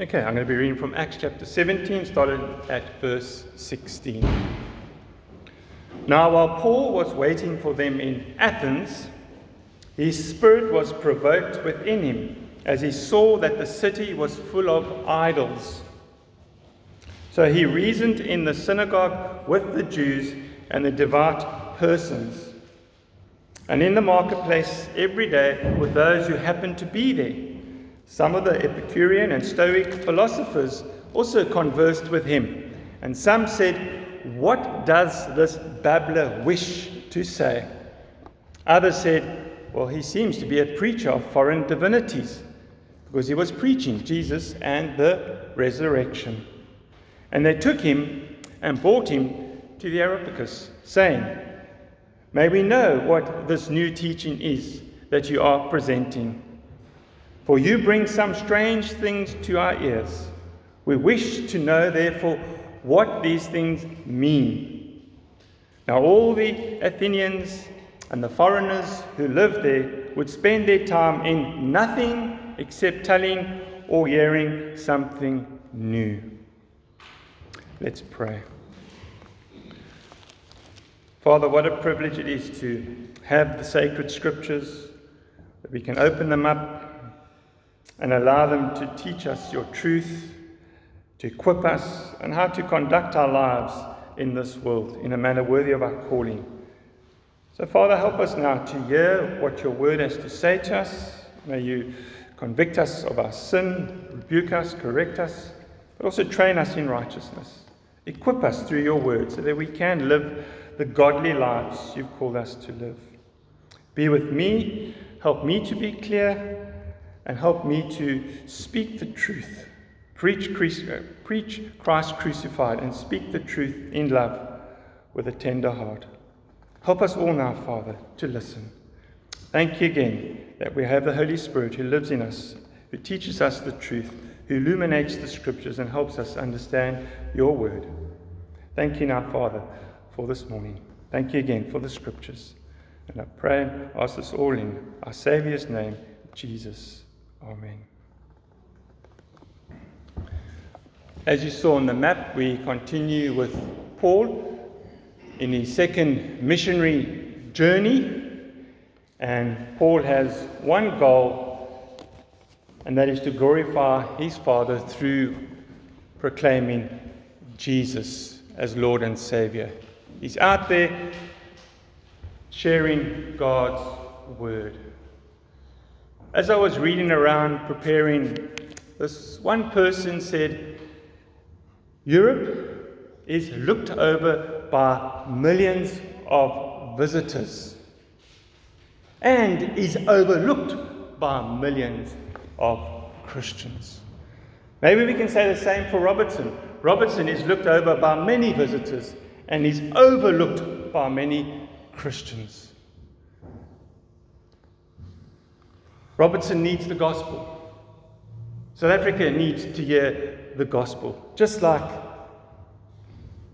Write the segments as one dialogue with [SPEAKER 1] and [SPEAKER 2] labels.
[SPEAKER 1] Okay, I'm going to be reading from Acts chapter 17, starting at verse 16. Now, while Paul was waiting for them in Athens, his spirit was provoked within him as he saw that the city was full of idols. So he reasoned in the synagogue with the Jews and the devout persons, and in the marketplace every day with those who happened to be there. Some of the Epicurean and Stoic philosophers also conversed with him, and some said, What does this babbler wish to say? Others said, Well, he seems to be a preacher of foreign divinities, because he was preaching Jesus and the resurrection. And they took him and brought him to the Areopagus, saying, May we know what this new teaching is that you are presenting. For you bring some strange things to our ears. We wish to know, therefore, what these things mean. Now, all the Athenians and the foreigners who lived there would spend their time in nothing except telling or hearing something new. Let's pray. Father, what a privilege it is to have the sacred scriptures, that we can open them up and allow them to teach us your truth, to equip us, and how to conduct our lives in this world in a manner worthy of our calling. So, Father, help us now to hear what your word has to say to us. May you convict us of our sin, rebuke us, correct us, but also train us in righteousness. Equip us through your word so that we can live the godly lives you've called us to live. Be with me, help me to be clear, and help me to speak the truth. Preach, uh, preach Christ crucified and speak the truth in love with a tender heart. Help us all now, Father, to listen. Thank you again that we have the Holy Spirit who lives in us, who teaches us the truth, who illuminates the scriptures and helps us understand your word. Thank you now, Father, for this morning. Thank you again for the scriptures. And I pray and ask this all in our Saviour's name, Jesus. Amen. As you saw on the map, we continue with Paul in his second missionary journey. And Paul has one goal, and that is to glorify his Father through proclaiming Jesus as Lord and Savior. He's out there sharing God's word. As I was reading around preparing, this one person said, Europe is looked over by millions of visitors and is overlooked by millions of Christians. Maybe we can say the same for Robertson. Robertson is looked over by many visitors and is overlooked by many Christians. Robertson needs the gospel. South Africa needs to hear the gospel. Just like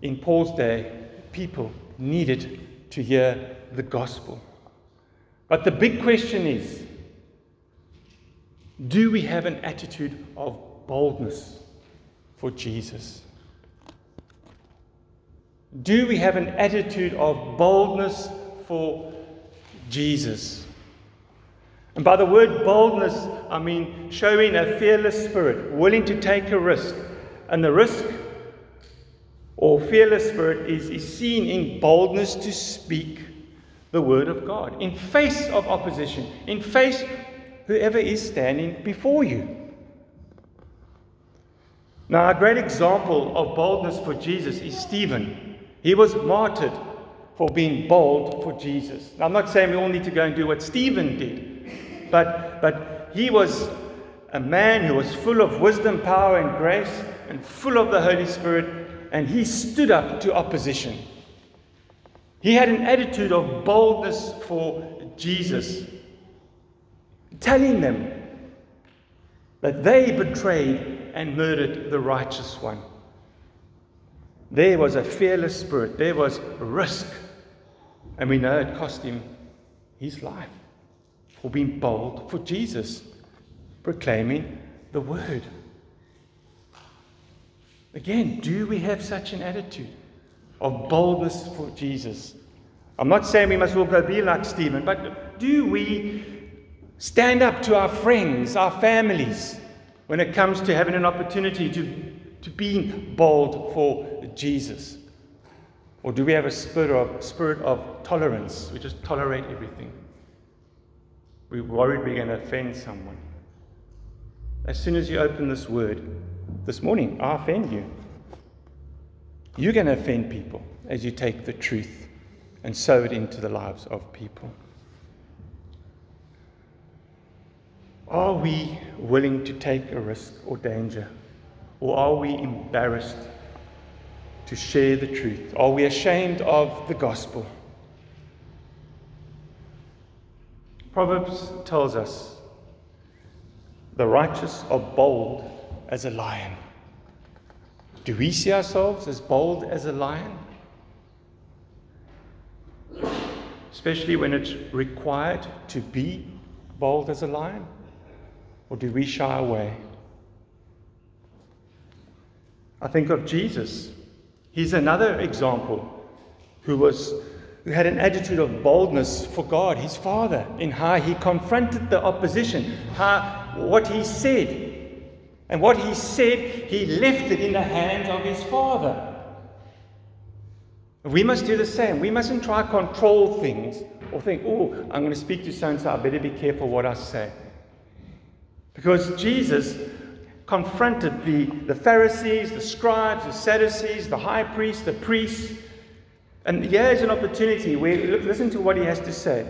[SPEAKER 1] in Paul's day, people needed to hear the gospel. But the big question is do we have an attitude of boldness for Jesus? Do we have an attitude of boldness for Jesus? And by the word boldness, I mean showing a fearless spirit, willing to take a risk. And the risk or fearless spirit is, is seen in boldness to speak the word of God in face of opposition, in face whoever is standing before you. Now, a great example of boldness for Jesus is Stephen. He was martyred for being bold for Jesus. Now, I'm not saying we all need to go and do what Stephen did. But, but he was a man who was full of wisdom, power, and grace, and full of the Holy Spirit, and he stood up to opposition. He had an attitude of boldness for Jesus, telling them that they betrayed and murdered the righteous one. There was a fearless spirit, there was risk, and we know it cost him his life for being bold for Jesus, proclaiming the word. Again, do we have such an attitude of boldness for Jesus? I'm not saying we must all go be like Stephen, but do we stand up to our friends, our families, when it comes to having an opportunity to, to be bold for Jesus? Or do we have a spirit of, spirit of tolerance? We just tolerate everything. We're worried we're going to offend someone. As soon as you open this word, this morning, I offend you. You're going to offend people as you take the truth and sow it into the lives of people. Are we willing to take a risk or danger? Or are we embarrassed to share the truth? Are we ashamed of the gospel? Proverbs tells us the righteous are bold as a lion. Do we see ourselves as bold as a lion? Especially when it's required to be bold as a lion? Or do we shy away? I think of Jesus. He's another example who was who had an attitude of boldness for God, his Father, in how he confronted the opposition, how what he said. And what he said, he left it in the hands of his Father. We must do the same. We mustn't try to control things or think, oh, I'm going to speak to so and so, I better be careful what I say. Because Jesus confronted the, the Pharisees, the scribes, the Sadducees, the high priests, the priests. And here's an opportunity where, listen to what he has to say.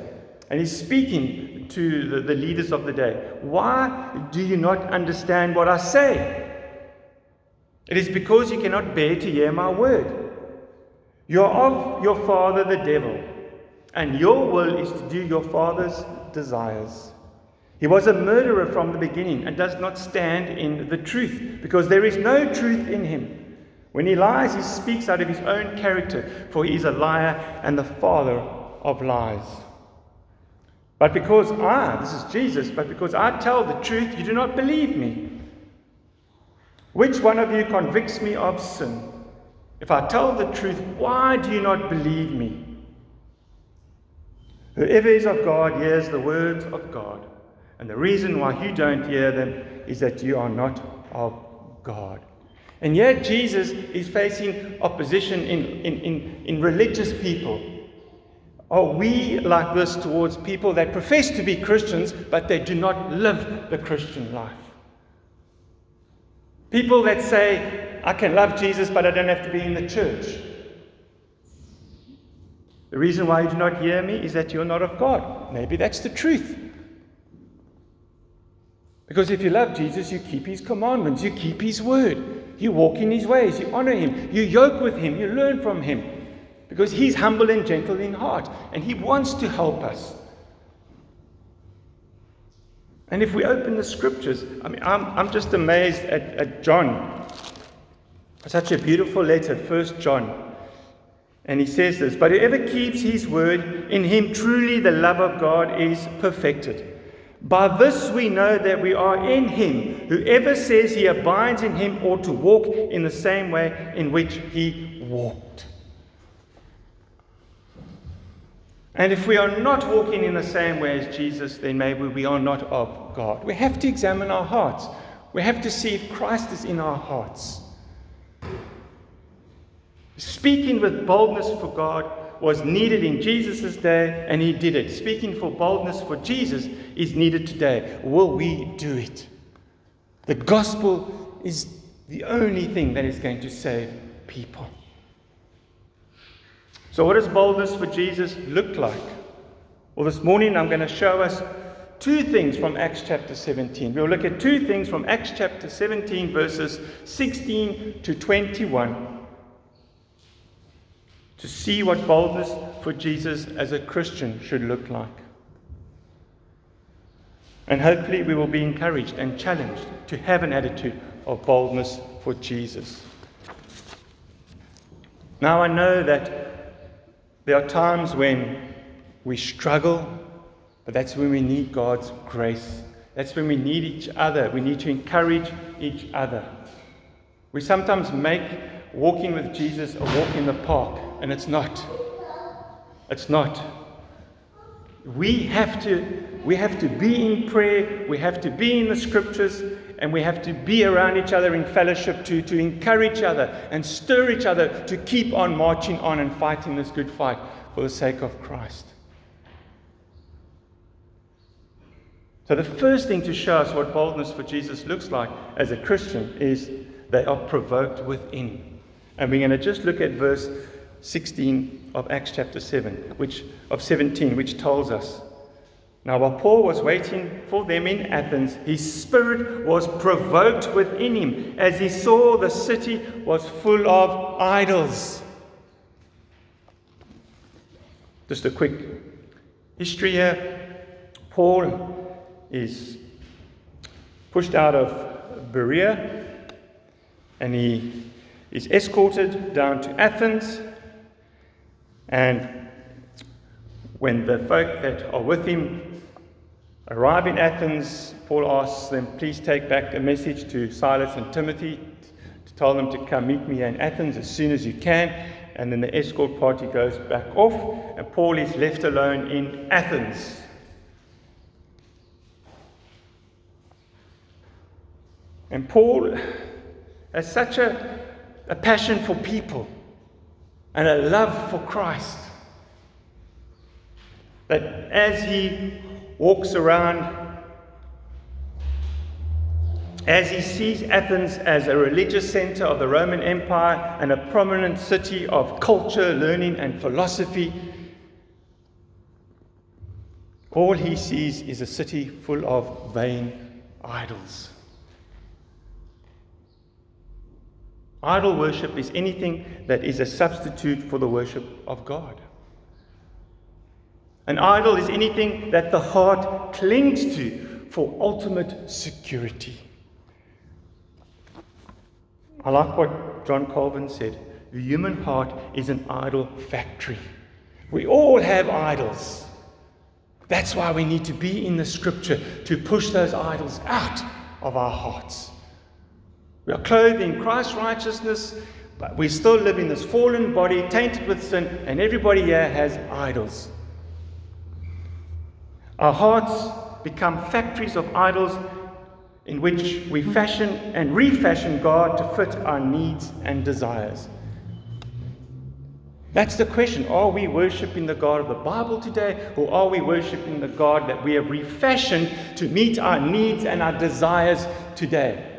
[SPEAKER 1] And he's speaking to the, the leaders of the day. Why do you not understand what I say? It is because you cannot bear to hear my word. You are of your father the devil, and your will is to do your father's desires. He was a murderer from the beginning and does not stand in the truth, because there is no truth in him. When he lies, he speaks out of his own character, for he is a liar and the father of lies. But because I, this is Jesus, but because I tell the truth, you do not believe me. Which one of you convicts me of sin? If I tell the truth, why do you not believe me? Whoever is of God hears the words of God. And the reason why you don't hear them is that you are not of God. And yet, Jesus is facing opposition in, in, in, in religious people. Are we like this towards people that profess to be Christians, but they do not live the Christian life? People that say, I can love Jesus, but I don't have to be in the church. The reason why you do not hear me is that you're not of God. Maybe that's the truth. Because if you love Jesus, you keep his commandments, you keep his word, you walk in his ways, you honor him, you yoke with him, you learn from him. Because he's humble and gentle in heart, and he wants to help us. And if we open the scriptures, I mean, I'm, I'm just amazed at, at John. Such a beautiful letter, First John. And he says this But whoever keeps his word, in him truly the love of God is perfected. By this we know that we are in him. Whoever says he abides in him ought to walk in the same way in which he walked. And if we are not walking in the same way as Jesus, then maybe we are not of God. We have to examine our hearts. We have to see if Christ is in our hearts. Speaking with boldness for God was needed in Jesus' day, and he did it. Speaking for boldness for Jesus is needed today. Will we do it? The gospel is the only thing that is going to save people. So, what does boldness for Jesus look like? Well, this morning I'm going to show us two things from Acts chapter 17. We'll look at two things from Acts chapter 17, verses 16 to 21 to see what boldness for Jesus as a Christian should look like. And hopefully, we will be encouraged and challenged to have an attitude of boldness for Jesus. Now, I know that there are times when we struggle, but that's when we need God's grace. That's when we need each other. We need to encourage each other. We sometimes make walking with Jesus a walk in the park, and it's not. It's not. We have to we have to be in prayer, we have to be in the scriptures, and we have to be around each other in fellowship to, to encourage each other and stir each other to keep on marching on and fighting this good fight for the sake of Christ. So, the first thing to show us what boldness for Jesus looks like as a Christian is they are provoked within. And we're going to just look at verse 16 of Acts chapter 7, which, of 17, which tells us now, while Paul was waiting for them in Athens, his spirit was provoked within him as he saw the city was full of idols. Just a quick history here. Paul is pushed out of Berea and he is escorted down to Athens. And when the folk that are with him Arrive in Athens, Paul asks them, please take back a message to Silas and Timothy to tell them to come meet me in Athens as soon as you can. And then the escort party goes back off, and Paul is left alone in Athens. And Paul has such a, a passion for people and a love for Christ that as he walks around as he sees Athens as a religious center of the Roman Empire and a prominent city of culture, learning, and philosophy, all he sees is a city full of vain idols. Idol worship is anything that is a substitute for the worship of God. An idol is anything that the heart clings to for ultimate security. I like what John Calvin said the human heart is an idol factory. We all have idols. That's why we need to be in the scripture to push those idols out of our hearts. We are clothed in Christ's righteousness, but we still live in this fallen body, tainted with sin, and everybody here has idols. Our hearts become factories of idols in which we fashion and refashion God to fit our needs and desires. That's the question. Are we worshiping the God of the Bible today, or are we worshiping the God that we have refashioned to meet our needs and our desires today?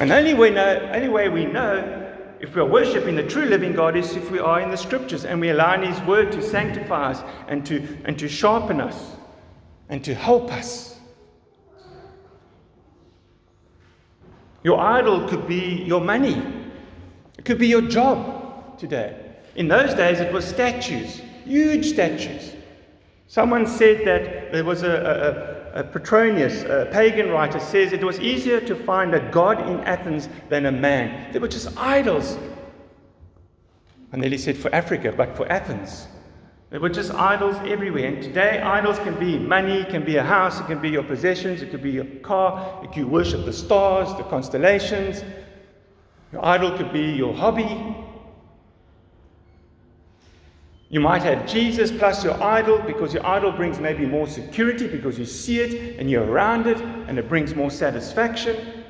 [SPEAKER 1] And the only way, know, only way we know if we are worshiping the true living God is if we are in the scriptures and we allow His word to sanctify us and to, and to sharpen us and to help us. Your idol could be your money, it could be your job today. In those days, it was statues, huge statues. Someone said that there was a, a, a Petronius, a pagan writer, says it was easier to find a god in Athens than a man. They were just idols. And then he said for Africa, but for Athens. There were just idols everywhere. And today, idols can be money, can be a house, it can be your possessions, it could be your car, it could worship the stars, the constellations. Your idol could be your hobby, you might have Jesus plus your idol because your idol brings maybe more security because you see it and you're around it and it brings more satisfaction.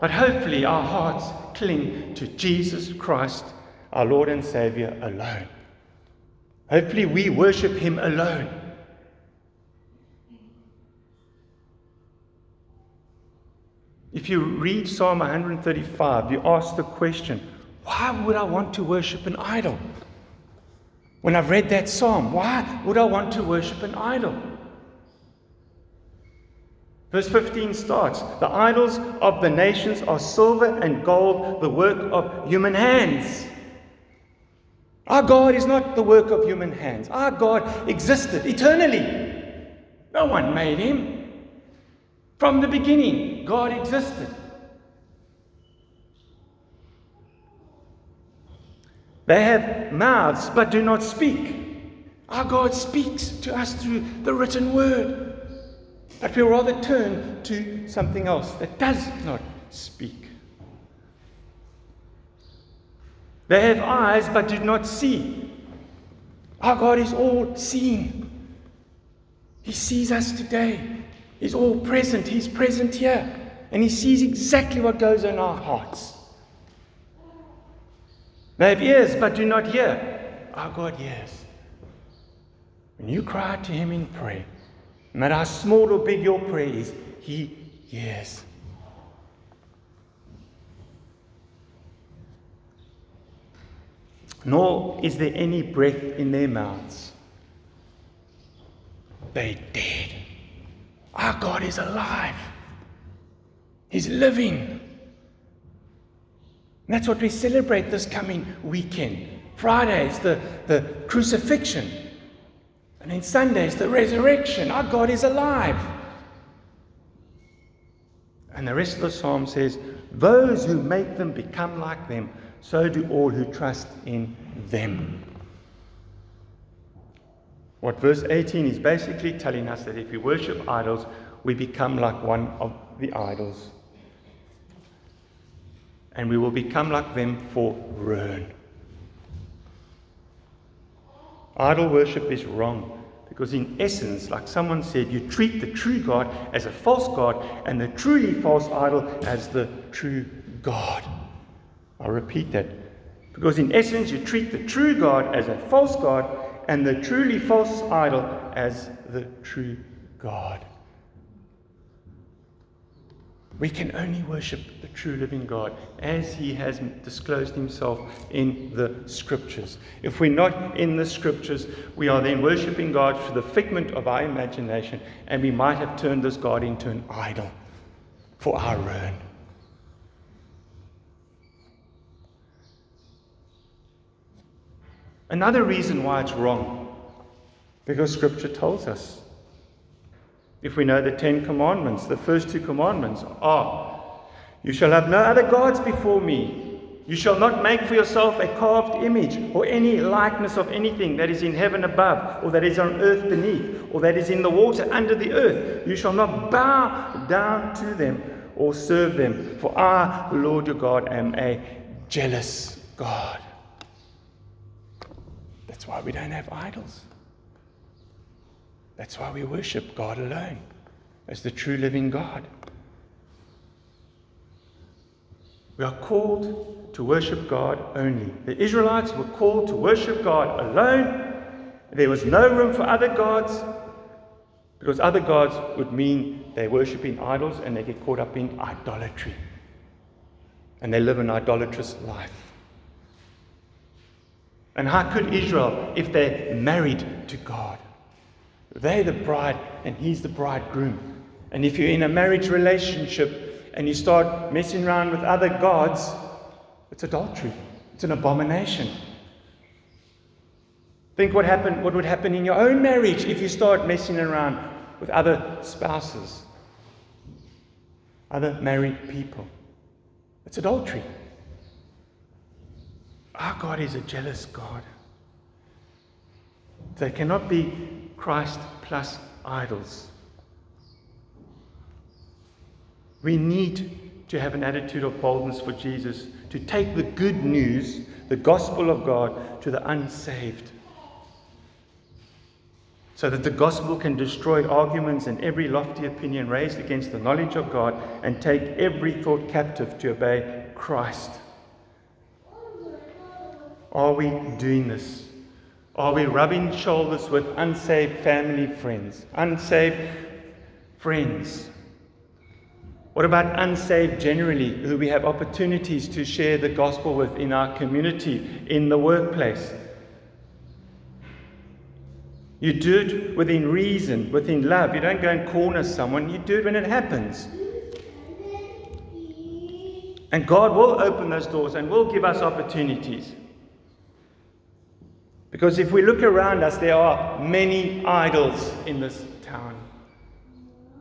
[SPEAKER 1] But hopefully, our hearts cling to Jesus Christ, our Lord and Savior, alone. Hopefully, we worship Him alone. If you read Psalm 135, you ask the question why would I want to worship an idol? When I've read that psalm, why would I want to worship an idol? Verse 15 starts The idols of the nations are silver and gold, the work of human hands. Our God is not the work of human hands. Our God existed eternally. No one made him. From the beginning, God existed. They have mouths but do not speak. Our God speaks to us through the written word. But we rather turn to something else that does not speak. They have eyes but do not see. Our God is all seeing. He sees us today. He's all present. He's present here. And He sees exactly what goes on in our hearts. They have ears but do not hear. Our God hears. When you cry to Him in prayer, no matter how small or big your prayer is, He hears. Nor is there any breath in their mouths. They're dead. Our God is alive. He's living. And that's what we celebrate this coming weekend. Friday is the, the crucifixion. And then Sunday is the resurrection. Our God is alive. And the rest of the psalm says, Those who make them become like them, so do all who trust in them. What verse 18 is basically telling us that if we worship idols, we become like one of the idols. And we will become like them for ruin. Idol worship is wrong because, in essence, like someone said, you treat the true God as a false God and the truly false idol as the true God. I'll repeat that. Because, in essence, you treat the true God as a false God and the truly false idol as the true God. We can only worship the true living God as He has disclosed Himself in the Scriptures. If we're not in the Scriptures, we are then worshiping God through the figment of our imagination, and we might have turned this God into an idol for our ruin. Another reason why it's wrong, because Scripture tells us. If we know the Ten Commandments, the first two commandments are You shall have no other gods before me. You shall not make for yourself a carved image or any likeness of anything that is in heaven above, or that is on earth beneath, or that is in the water under the earth. You shall not bow down to them or serve them, for I, the Lord your God, am a jealous God. That's why we don't have idols. That's why we worship God alone as the true living God. We are called to worship God only. The Israelites were called to worship God alone. There was no room for other gods because other gods would mean they're worshipping idols and they get caught up in idolatry. And they live an idolatrous life. And how could Israel, if they're married to God? They're the bride and he's the bridegroom. And if you're in a marriage relationship and you start messing around with other gods, it's adultery. It's an abomination. Think what happened what would happen in your own marriage if you start messing around with other spouses, other married people. It's adultery. Our God is a jealous God. There cannot be Christ plus idols. We need to have an attitude of boldness for Jesus, to take the good news, the gospel of God, to the unsaved. So that the gospel can destroy arguments and every lofty opinion raised against the knowledge of God and take every thought captive to obey Christ. Are we doing this? Are we rubbing shoulders with unsaved family friends? Unsaved friends? What about unsaved generally, who we have opportunities to share the gospel with in our community, in the workplace? You do it within reason, within love. You don't go and corner someone, you do it when it happens. And God will open those doors and will give us opportunities. Because if we look around us, there are many idols in this town.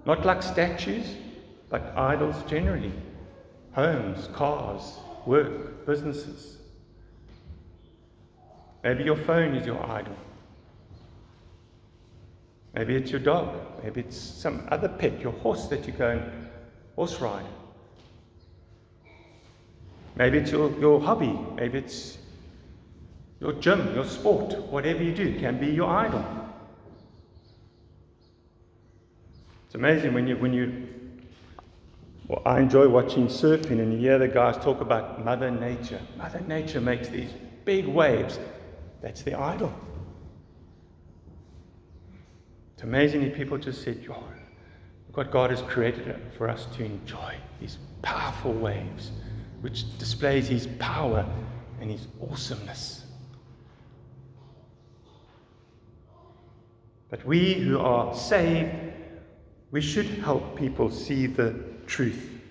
[SPEAKER 1] Not like statues, but idols generally homes, cars, work, businesses. Maybe your phone is your idol. Maybe it's your dog. Maybe it's some other pet, your horse that you go and horse ride. Maybe it's your, your hobby. Maybe it's your gym, your sport. Whatever you do can be your idol. It's amazing when you, when you well, I enjoy watching surfing and you hear the guys talk about Mother Nature. Mother Nature makes these big waves. That's the idol. It's amazing if people just said, look what God has created for us to enjoy these powerful waves, which displays His power and His awesomeness. But we who are saved, we should help people see the truth.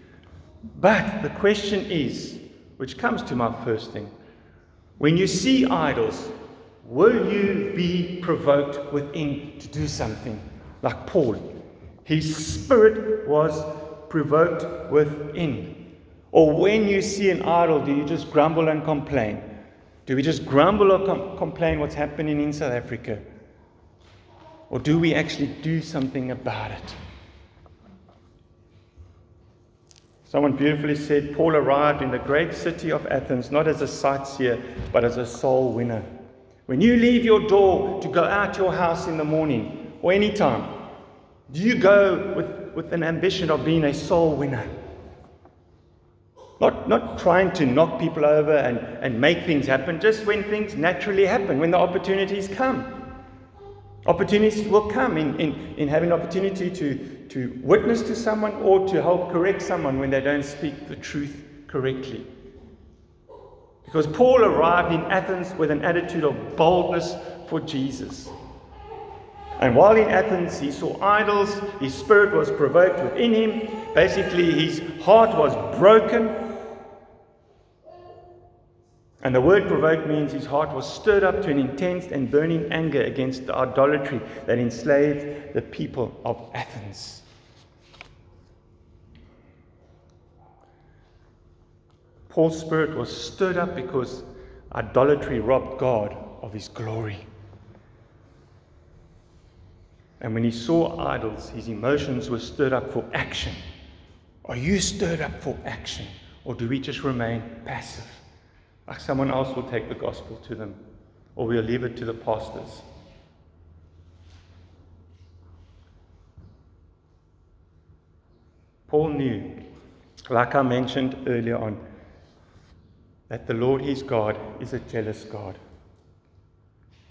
[SPEAKER 1] But the question is, which comes to my first thing when you see idols, will you be provoked within to do something? Like Paul, his spirit was provoked within. Or when you see an idol, do you just grumble and complain? Do we just grumble or com- complain what's happening in South Africa? Or do we actually do something about it? Someone beautifully said Paul arrived in the great city of Athens not as a sightseer, but as a soul winner. When you leave your door to go out your house in the morning or any time, do you go with, with an ambition of being a soul winner? Not, not trying to knock people over and, and make things happen, just when things naturally happen, when the opportunities come. Opportunities will come in, in, in having opportunity to, to witness to someone or to help correct someone when they don't speak the truth correctly. Because Paul arrived in Athens with an attitude of boldness for Jesus. And while in Athens he saw idols, his spirit was provoked within him. Basically, his heart was broken and the word provoked means his heart was stirred up to an intense and burning anger against the idolatry that enslaved the people of Athens. Paul's spirit was stirred up because idolatry robbed God of his glory. And when he saw idols, his emotions were stirred up for action. Are you stirred up for action? Or do we just remain passive? Someone else will take the gospel to them, or we'll leave it to the pastors. Paul knew, like I mentioned earlier on, that the Lord his God is a jealous God.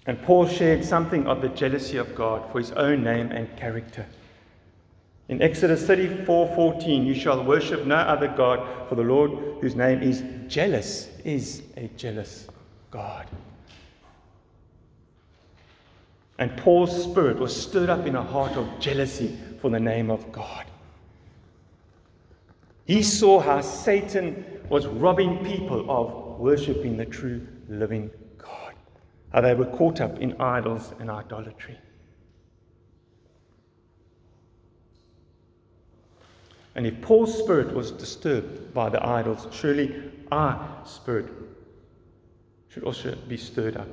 [SPEAKER 1] And Paul shared something of the jealousy of God for his own name and character. In Exodus 34:14, you shall worship no other God, for the Lord, whose name is jealous, is a jealous God. And Paul's spirit was stirred up in a heart of jealousy for the name of God. He saw how Satan was robbing people of worshiping the true living God, how they were caught up in idols and idolatry. And if Paul's spirit was disturbed by the idols, surely our spirit should also be stirred up,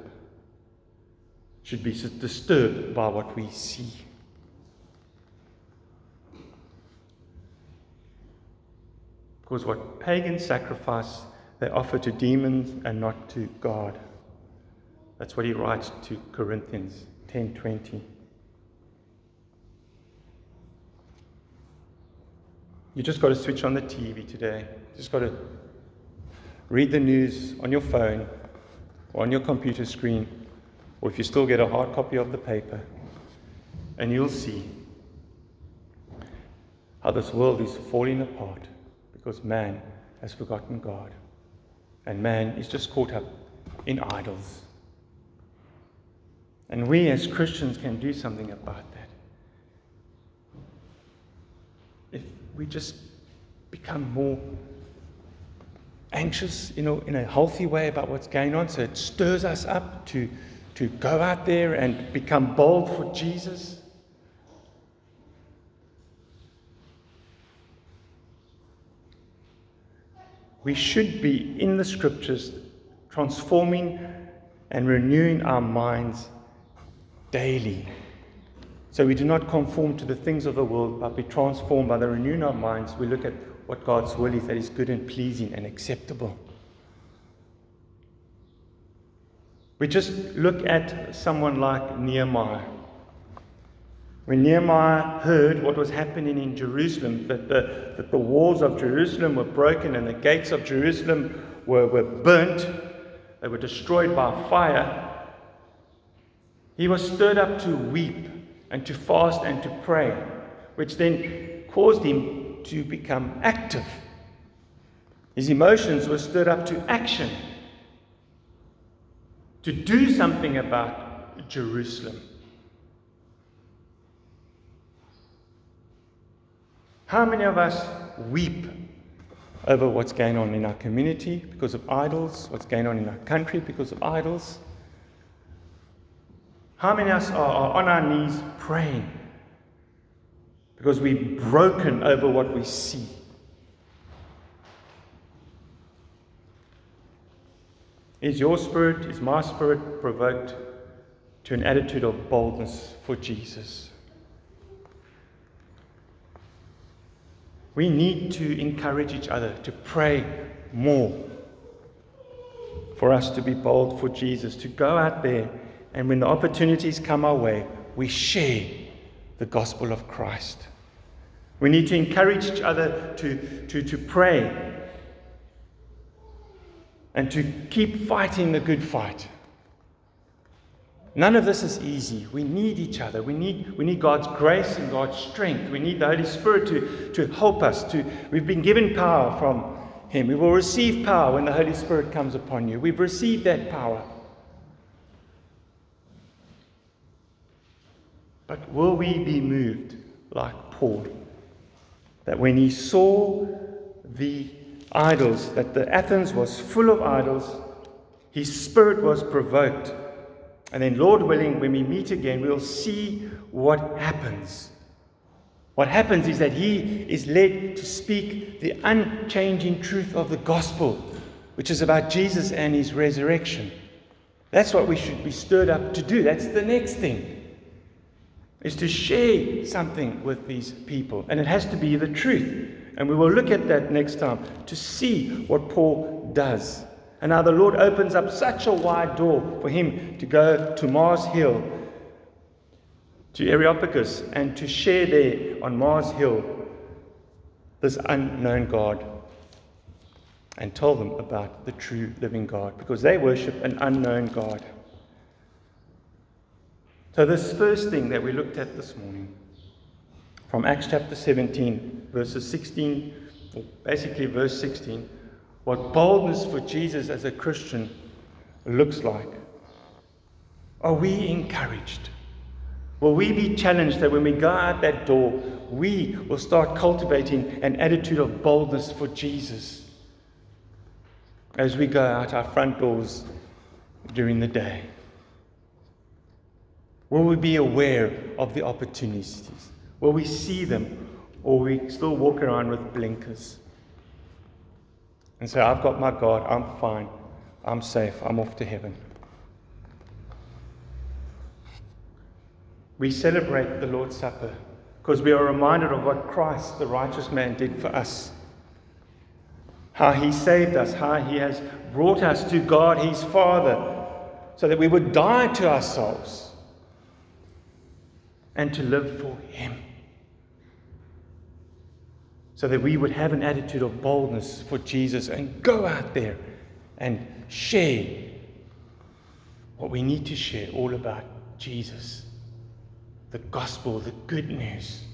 [SPEAKER 1] should be disturbed by what we see. Because what pagan sacrifice, they offer to demons and not to God. That's what he writes to Corinthians 10:20. You just got to switch on the TV today. You just got to read the news on your phone or on your computer screen, or if you still get a hard copy of the paper, and you'll see how this world is falling apart because man has forgotten God. And man is just caught up in idols. And we as Christians can do something about that. We just become more anxious, you know, in a healthy way about what's going on. So it stirs us up to, to go out there and become bold for Jesus. We should be in the scriptures transforming and renewing our minds daily. So we do not conform to the things of the world, but be transformed by the renewing of our minds. We look at what God's will is that is good and pleasing and acceptable. We just look at someone like Nehemiah. When Nehemiah heard what was happening in Jerusalem, that the, that the walls of Jerusalem were broken and the gates of Jerusalem were, were burnt, they were destroyed by fire, he was stirred up to weep and to fast and to pray, which then caused him to become active. His emotions were stirred up to action to do something about Jerusalem. How many of us weep over what's going on in our community because of idols, what's going on in our country because of idols? How many of us are, are on our knees praying because we're broken over what we see? Is your spirit, is my spirit provoked to an attitude of boldness for Jesus? We need to encourage each other to pray more for us to be bold for Jesus, to go out there and when the opportunities come our way, we share the gospel of Christ. We need to encourage each other to, to, to pray and to keep fighting the good fight. None of this is easy. We need each other. We need, we need God's grace and God's strength. We need the Holy Spirit to, to help us. To, we've been given power from Him. We will receive power when the Holy Spirit comes upon you. We've received that power. But will we be moved like Paul? That when he saw the idols, that the Athens was full of idols. His spirit was provoked. And then, Lord willing, when we meet again, we'll see what happens. What happens is that he is led to speak the unchanging truth of the gospel, which is about Jesus and his resurrection. That's what we should be stirred up to do. That's the next thing. Is to share something with these people. And it has to be the truth. And we will look at that next time to see what Paul does. And now the Lord opens up such a wide door for him to go to Mars Hill, to Areopagus, and to share there on Mars Hill this unknown God and tell them about the true living God because they worship an unknown God. So, this first thing that we looked at this morning from Acts chapter 17, verses 16, basically verse 16, what boldness for Jesus as a Christian looks like. Are we encouraged? Will we be challenged that when we go out that door, we will start cultivating an attitude of boldness for Jesus as we go out our front doors during the day? Will we be aware of the opportunities? Will we see them or we still walk around with blinkers? And say, I've got my God, I'm fine, I'm safe, I'm off to heaven. We celebrate the Lord's Supper because we are reminded of what Christ, the righteous man, did for us. How he saved us, how he has brought us to God, his Father, so that we would die to ourselves and to live for him so that we would have an attitude of boldness for Jesus and go out there and share what we need to share all about Jesus, the gospel, the good news.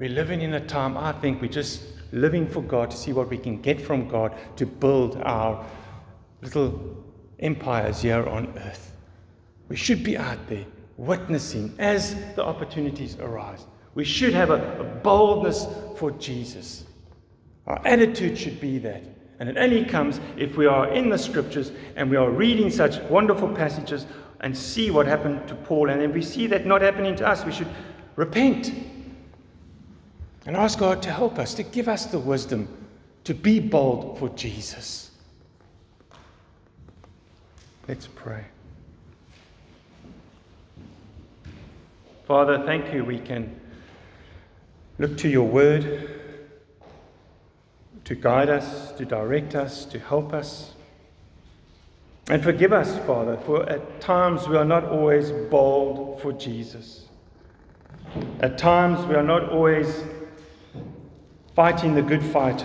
[SPEAKER 1] We're living in a time, I think, we're just living for God to see what we can get from God to build our little empires here on earth. We should be out there witnessing as the opportunities arise. We should have a, a boldness for Jesus. Our attitude should be that. And it only comes if we are in the scriptures and we are reading such wonderful passages and see what happened to Paul. And then we see that not happening to us, we should repent and ask God to help us, to give us the wisdom to be bold for Jesus. Let's pray. Father, thank you. We can look to your word to guide us, to direct us, to help us. And forgive us, Father, for at times we are not always bold for Jesus. At times we are not always fighting the good fight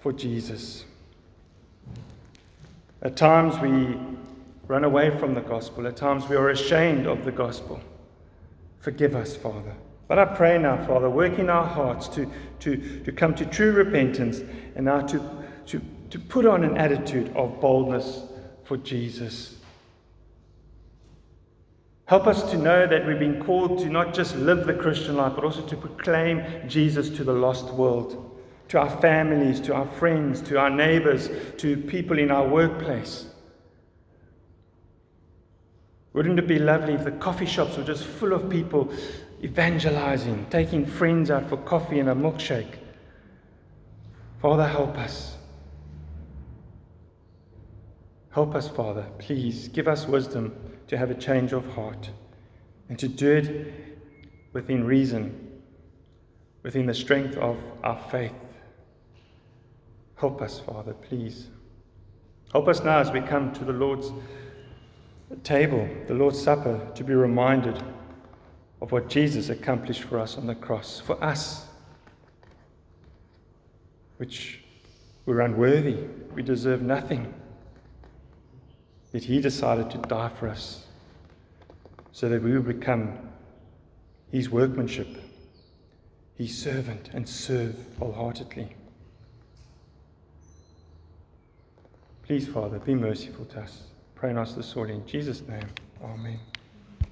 [SPEAKER 1] for Jesus. At times we run away from the gospel. At times we are ashamed of the gospel. Forgive us, Father. But I pray now, Father, work in our hearts to, to, to come to true repentance and now to, to, to put on an attitude of boldness for Jesus. Help us to know that we've been called to not just live the Christian life, but also to proclaim Jesus to the lost world, to our families, to our friends, to our neighbors, to people in our workplace. Wouldn't it be lovely if the coffee shops were just full of people evangelizing, taking friends out for coffee and a milkshake. Father, help us. Help us, Father. Please give us wisdom to have a change of heart and to do it within reason, within the strength of our faith. Help us, Father, please. Help us now as we come to the Lord's table, the Lord's Supper, to be reminded of what Jesus accomplished for us on the cross, for us, which we're unworthy, we deserve nothing. Yet He decided to die for us so that we would become His workmanship, His servant, and serve wholeheartedly. Please, Father, be merciful to us. Pray in us this morning. In Jesus' name, Amen.